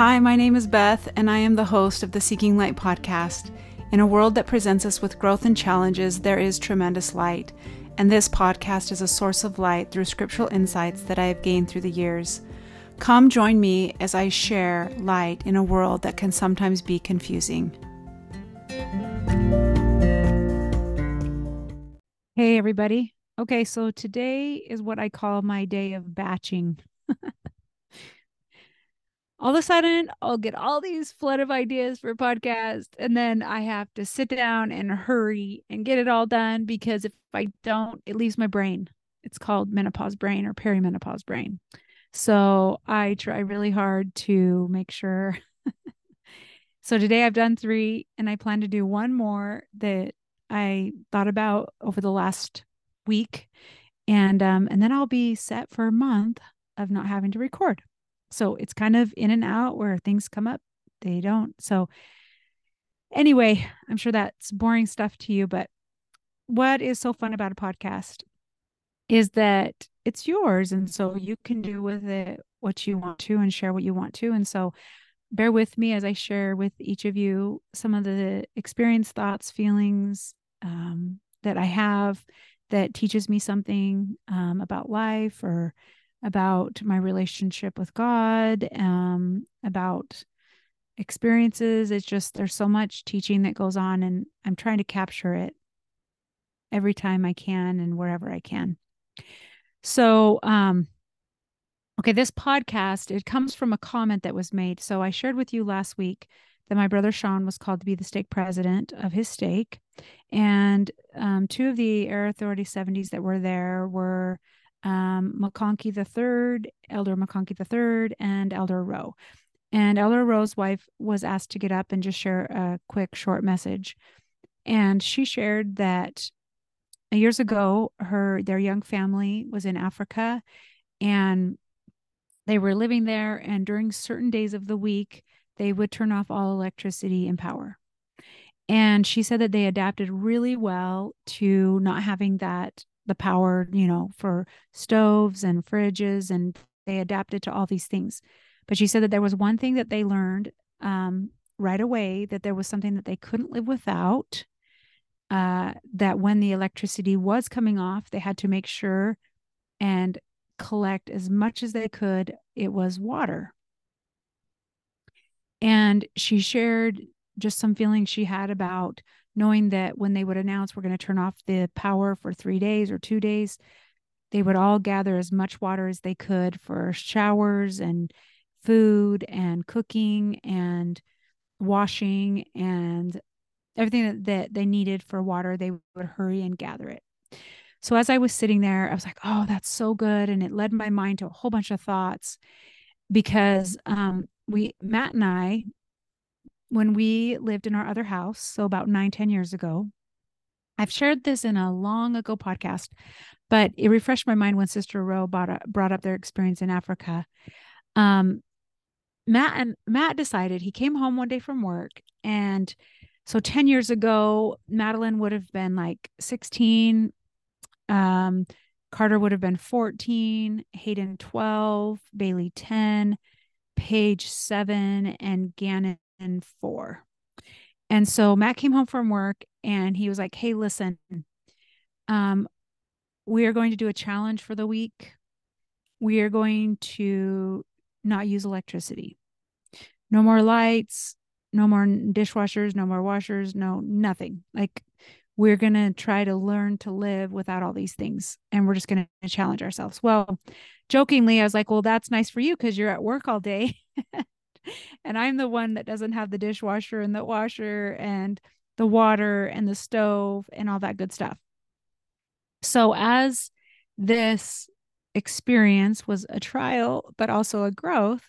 Hi, my name is Beth, and I am the host of the Seeking Light podcast. In a world that presents us with growth and challenges, there is tremendous light, and this podcast is a source of light through scriptural insights that I have gained through the years. Come join me as I share light in a world that can sometimes be confusing. Hey, everybody. Okay, so today is what I call my day of batching. all of a sudden I'll get all these flood of ideas for a podcast and then I have to sit down and hurry and get it all done because if I don't, it leaves my brain. It's called menopause brain or perimenopause brain. So I try really hard to make sure. so today I've done three and I plan to do one more that I thought about over the last week. And um, and then I'll be set for a month of not having to record. So it's kind of in and out where things come up, they don't. So anyway, I'm sure that's boring stuff to you, but what is so fun about a podcast is that it's yours. And so you can do with it what you want to and share what you want to. And so bear with me as I share with each of you some of the experience, thoughts, feelings um, that I have that teaches me something um, about life or about my relationship with God, um, about experiences. It's just there's so much teaching that goes on, and I'm trying to capture it every time I can and wherever I can. So, um, okay, this podcast it comes from a comment that was made. So I shared with you last week that my brother Sean was called to be the stake president of his stake, and um, two of the Area Authority 70s that were there were um, McConkie III, Elder McConkie III, and Elder Rowe. And Elder Rowe's wife was asked to get up and just share a quick, short message. And she shared that years ago, her their young family was in Africa, and they were living there. And during certain days of the week, they would turn off all electricity and power. And she said that they adapted really well to not having that the power, you know, for stoves and fridges, and they adapted to all these things. But she said that there was one thing that they learned um, right away that there was something that they couldn't live without. Uh, that when the electricity was coming off, they had to make sure and collect as much as they could. It was water. And she shared just some feelings she had about knowing that when they would announce we're going to turn off the power for three days or two days, they would all gather as much water as they could for showers and food and cooking and washing and everything that, that they needed for water, they would hurry and gather it. So as I was sitting there, I was like, oh, that's so good. And it led my mind to a whole bunch of thoughts because um, we, Matt and I, when we lived in our other house, so about nine, 10 years ago. I've shared this in a long ago podcast, but it refreshed my mind when Sister Rowe brought up, brought up their experience in Africa. Um, Matt and Matt decided he came home one day from work and so 10 years ago Madeline would have been like 16 um, Carter would have been 14 Hayden 12 Bailey 10 Paige 7 and Gannon and four. And so Matt came home from work and he was like, Hey, listen, um, we are going to do a challenge for the week. We are going to not use electricity. No more lights, no more dishwashers, no more washers, no nothing. Like we're going to try to learn to live without all these things and we're just going to challenge ourselves. Well, jokingly, I was like, well, that's nice for you because you're at work all day. and I'm the one that doesn't have the dishwasher and the washer and the water and the stove and all that good stuff. So, as this experience was a trial, but also a growth,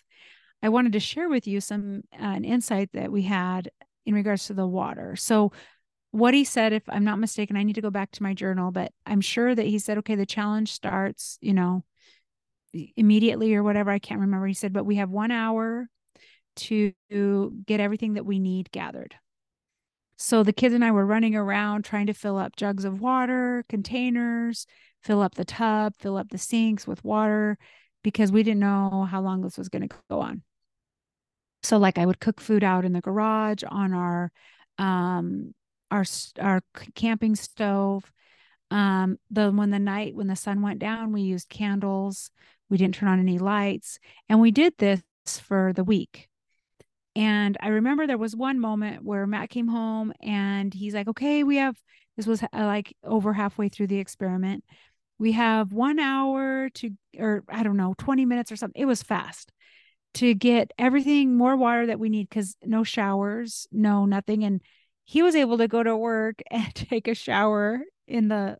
I wanted to share with you some uh, an insight that we had in regards to the water. So, what he said, if I'm not mistaken, I need to go back to my journal, but I'm sure that he said, okay, the challenge starts, you know, immediately or whatever. I can't remember. He said, but we have one hour to get everything that we need gathered. So the kids and I were running around trying to fill up jugs of water, containers, fill up the tub, fill up the sinks with water because we didn't know how long this was going to go on. So like I would cook food out in the garage on our um our our camping stove. Um the when the night when the sun went down, we used candles. We didn't turn on any lights and we did this for the week. And I remember there was one moment where Matt came home and he's like, "Okay, we have this was uh, like over halfway through the experiment. We have 1 hour to or I don't know, 20 minutes or something. It was fast to get everything more water that we need because no showers, no nothing. And he was able to go to work and take a shower in the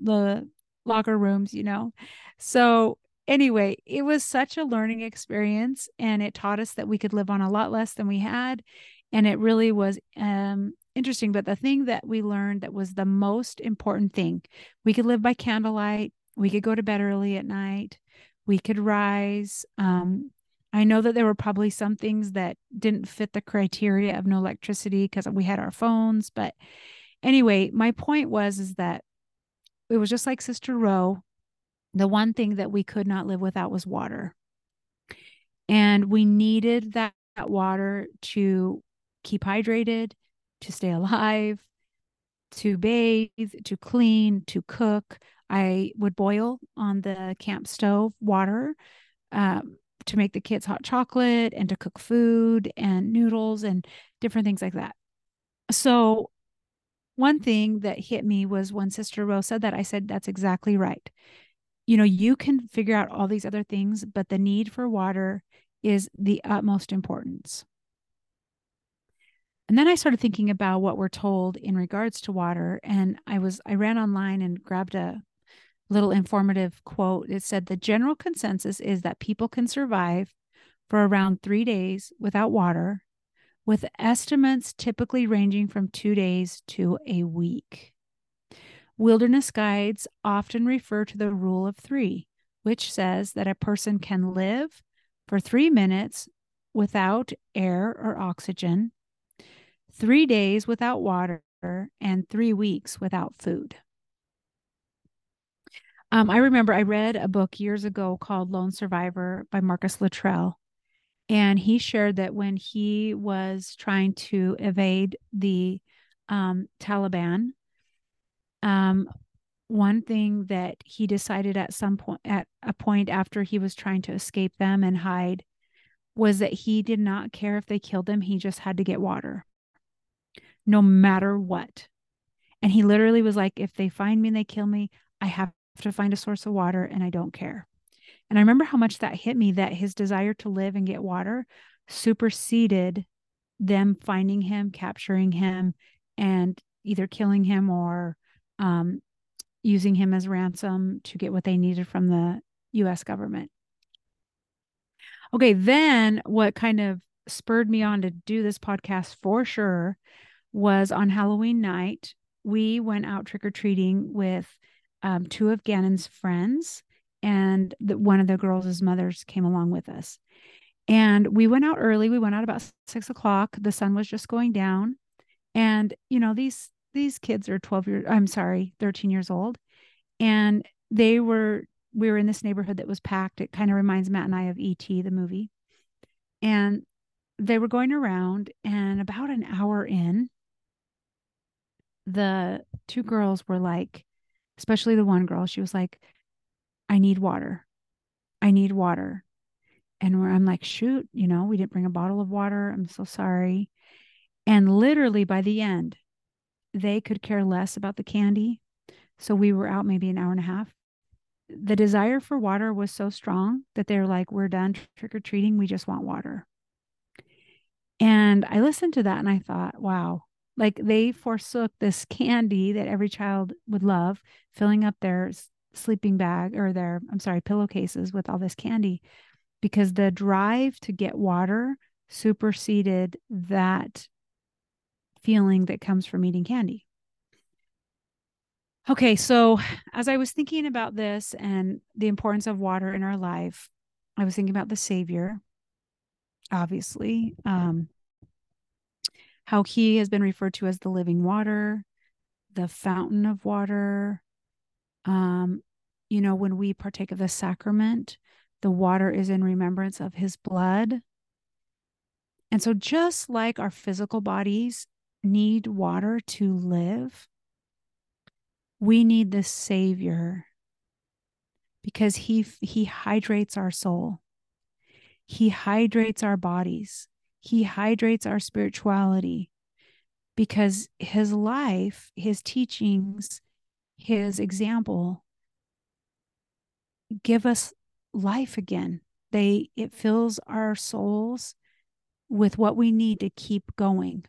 the locker rooms, you know. So anyway, it was such a learning experience and it taught us that we could live on a lot less than we had. And it really was um, interesting. But the thing that we learned that was the most important thing we could live by candlelight, we could go to bed early at night, we could rise. Um, I know that there were probably some things that didn't fit the criteria of no electricity because we had our phones. But anyway, my point was is that it was just like Sister Rowe. The one thing that we could not live without was water. And we needed that, that water to keep hydrated, to stay alive, to bathe, to clean, to cook. I would boil on the camp stove water um, to make the kids hot chocolate and to cook food and noodles and different things like that. So, one thing that hit me was when Sister Rose said that, I said, That's exactly right. You know, you can figure out all these other things, but the need for water is the utmost importance. And then I started thinking about what we're told in regards to water. And I was, I ran online and grabbed a little informative quote. It said the general consensus is that people can survive for around three days without water, with estimates typically ranging from two days to a week. Wilderness guides often refer to the rule of three, which says that a person can live for three minutes without air or oxygen, three days without water, and three weeks without food. Um, I remember I read a book years ago called Lone Survivor by Marcus Luttrell. And he shared that when he was trying to evade the um, Taliban, um, one thing that he decided at some point, at a point after he was trying to escape them and hide, was that he did not care if they killed him. He just had to get water, no matter what. And he literally was like, if they find me and they kill me, I have to find a source of water and I don't care. And I remember how much that hit me that his desire to live and get water superseded them finding him, capturing him, and either killing him or um, using him as ransom to get what they needed from the US government. Okay, then what kind of spurred me on to do this podcast for sure was on Halloween night, we went out trick or treating with um, two of Gannon's friends, and the, one of the girls' mothers came along with us. And we went out early. We went out about six o'clock. The sun was just going down, and you know these these kids are twelve years. I'm sorry, thirteen years old, and they were. We were in this neighborhood that was packed. It kind of reminds Matt and I of E.T. the movie, and they were going around. And about an hour in, the two girls were like, especially the one girl, she was like, I need water. I need water. And where I'm like, shoot, you know, we didn't bring a bottle of water. I'm so sorry. And literally by the end, they could care less about the candy. So we were out maybe an hour and a half. The desire for water was so strong that they're like, we're done trick or treating. We just want water. And I listened to that and I thought, wow, like they forsook this candy that every child would love, filling up their sleeping bag or their, I'm sorry, pillowcases with all this candy because the drive to get water superseded that feeling that comes from eating candy. Okay, so as I was thinking about this and the importance of water in our life, I was thinking about the Savior, obviously. Um, how he has been referred to as the living water, the fountain of water. Um, you know, when we partake of the sacrament, the water is in remembrance of his blood. And so, just like our physical bodies need water to live, we need the Savior because he, he hydrates our soul, He hydrates our bodies, He hydrates our spirituality because His life, His teachings, His example give us life again. They it fills our souls with what we need to keep going.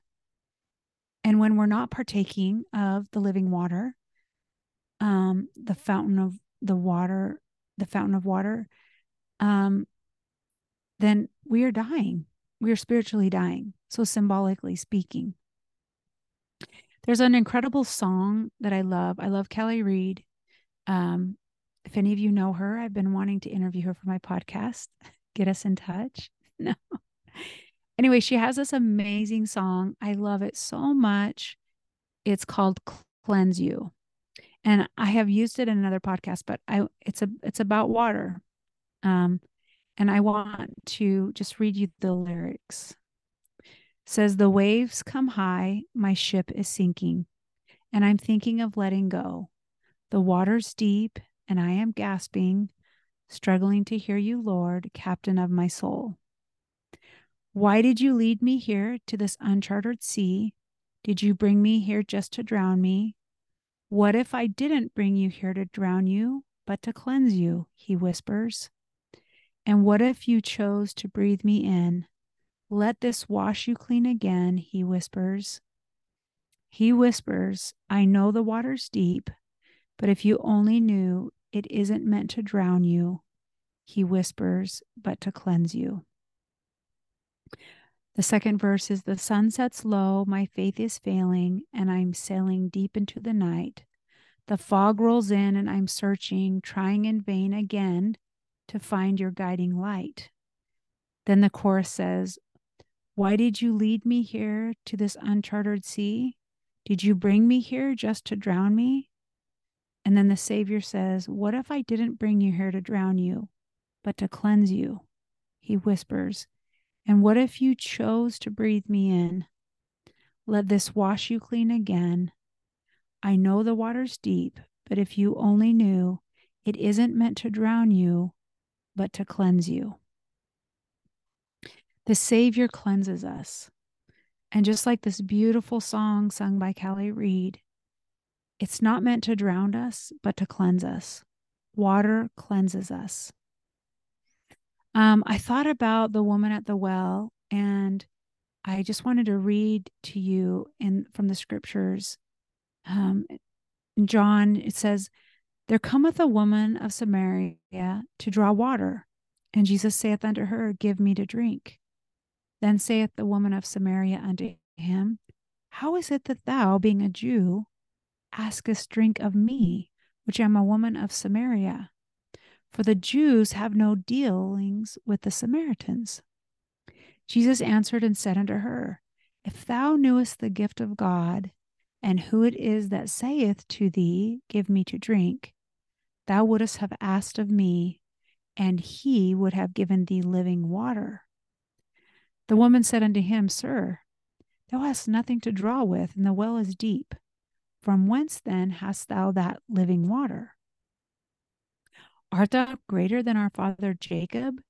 And when we're not partaking of the living water, um, the fountain of the water, the fountain of water, um, then we are dying. We are spiritually dying. So, symbolically speaking, there's an incredible song that I love. I love Kelly Reed. Um, if any of you know her, I've been wanting to interview her for my podcast. Get us in touch. No. Anyway, she has this amazing song. I love it so much. It's called Cleanse You. And I have used it in another podcast, but I it's a it's about water. Um and I want to just read you the lyrics. It says the waves come high, my ship is sinking, and I'm thinking of letting go. The water's deep and I am gasping, struggling to hear you, Lord, captain of my soul. Why did you lead me here to this uncharted sea? Did you bring me here just to drown me? What if I didn't bring you here to drown you, but to cleanse you? He whispers. And what if you chose to breathe me in? Let this wash you clean again, he whispers. He whispers, I know the water's deep, but if you only knew it isn't meant to drown you, he whispers, but to cleanse you. The second verse is The sun sets low, my faith is failing, and I'm sailing deep into the night. The fog rolls in, and I'm searching, trying in vain again to find your guiding light. Then the chorus says, Why did you lead me here to this uncharted sea? Did you bring me here just to drown me? And then the Savior says, What if I didn't bring you here to drown you, but to cleanse you? He whispers, And what if you chose to breathe me in? Let this wash you clean again. I know the water's deep, but if you only knew, it isn't meant to drown you, but to cleanse you. The Savior cleanses us. And just like this beautiful song sung by Kelly Reed, it's not meant to drown us, but to cleanse us. Water cleanses us. Um, I thought about the woman at the well, and I just wanted to read to you in from the scriptures. Um, John, it says, There cometh a woman of Samaria to draw water. And Jesus saith unto her, Give me to drink. Then saith the woman of Samaria unto him, How is it that thou, being a Jew, askest drink of me, which am a woman of Samaria? For the Jews have no dealings with the Samaritans. Jesus answered and said unto her, If thou knewest the gift of God, and who it is that saith to thee, Give me to drink, thou wouldst have asked of me, and he would have given thee living water. The woman said unto him, Sir, thou hast nothing to draw with, and the well is deep. From whence then hast thou that living water? Art thou greater than our father Jacob,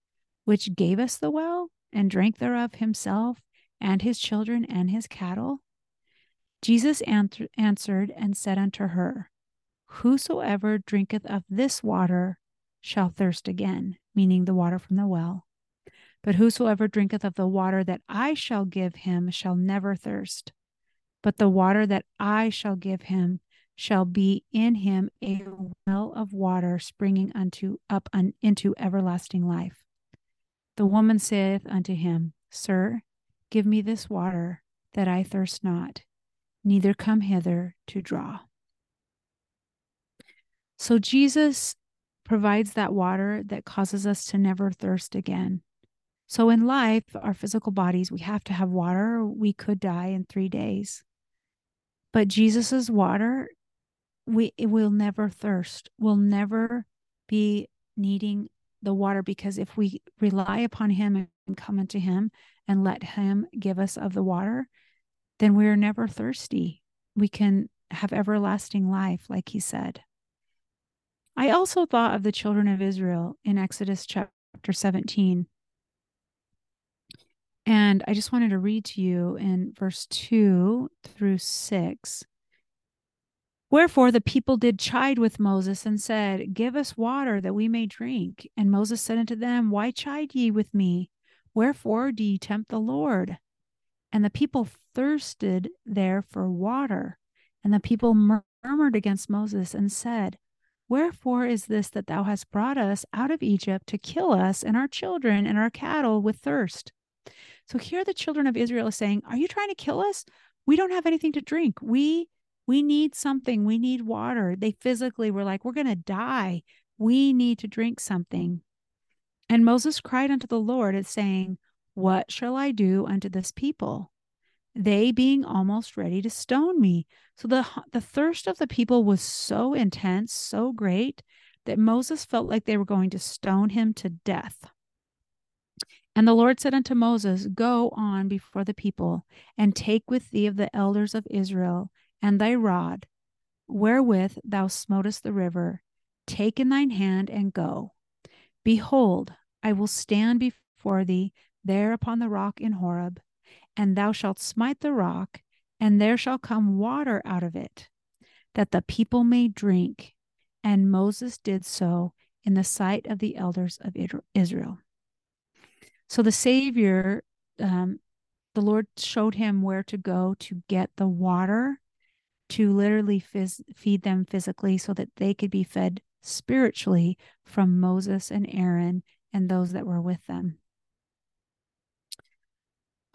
which gave us the well, and drank thereof himself, and his children, and his cattle? Jesus answered and said unto her, Whosoever drinketh of this water shall thirst again, meaning the water from the well. But whosoever drinketh of the water that I shall give him shall never thirst but the water that I shall give him shall be in him a well of water springing unto up un, into everlasting life. The woman saith unto him, Sir, give me this water, that I thirst not, neither come hither to draw. So Jesus provides that water that causes us to never thirst again. So in life, our physical bodies, we have to have water. We could die in three days. But Jesus's water, we will never thirst. We'll never be needing the water because if we rely upon him and come unto him and let him give us of the water, then we are never thirsty. We can have everlasting life, like he said. I also thought of the children of Israel in Exodus chapter 17. And I just wanted to read to you in verse 2 through 6. Wherefore the people did chide with Moses and said, Give us water that we may drink. And Moses said unto them, Why chide ye with me? Wherefore do ye tempt the Lord? And the people thirsted there for water. And the people murmured against Moses and said, Wherefore is this that thou hast brought us out of Egypt to kill us and our children and our cattle with thirst? So here the children of Israel are saying, Are you trying to kill us? We don't have anything to drink. We we need something. We need water. They physically were like, We're going to die. We need to drink something. And Moses cried unto the Lord, and saying, What shall I do unto this people? They being almost ready to stone me. So the, the thirst of the people was so intense, so great, that Moses felt like they were going to stone him to death. And the Lord said unto Moses, Go on before the people, and take with thee of the elders of Israel, and thy rod, wherewith thou smotest the river, take in thine hand and go. Behold, I will stand before thee there upon the rock in Horeb, and thou shalt smite the rock, and there shall come water out of it, that the people may drink. And Moses did so in the sight of the elders of Israel. So the Savior, um, the Lord showed him where to go to get the water to literally phys- feed them physically so that they could be fed spiritually from Moses and Aaron and those that were with them.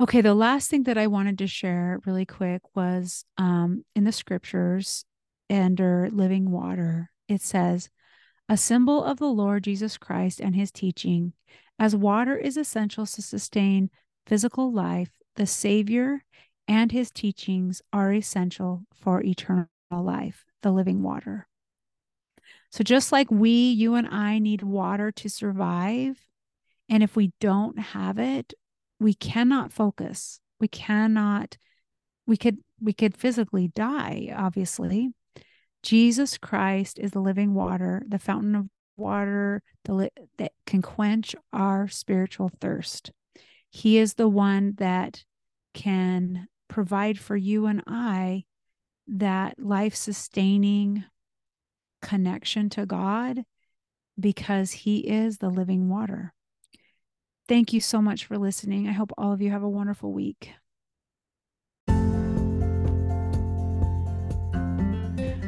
Okay, the last thing that I wanted to share really quick was um, in the scriptures under living water, it says, a symbol of the Lord Jesus Christ and his teaching. As water is essential to sustain physical life, the Savior and his teachings are essential for eternal life, the living water. So, just like we, you and I need water to survive, and if we don't have it, we cannot focus. We cannot, we could, we could physically die, obviously. Jesus Christ is the living water, the fountain of water the, that can quench our spiritual thirst. He is the one that can provide for you and I that life sustaining connection to God because He is the living water. Thank you so much for listening. I hope all of you have a wonderful week.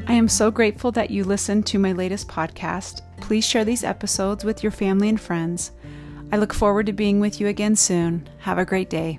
I am so grateful that you listened to my latest podcast. Please share these episodes with your family and friends. I look forward to being with you again soon. Have a great day.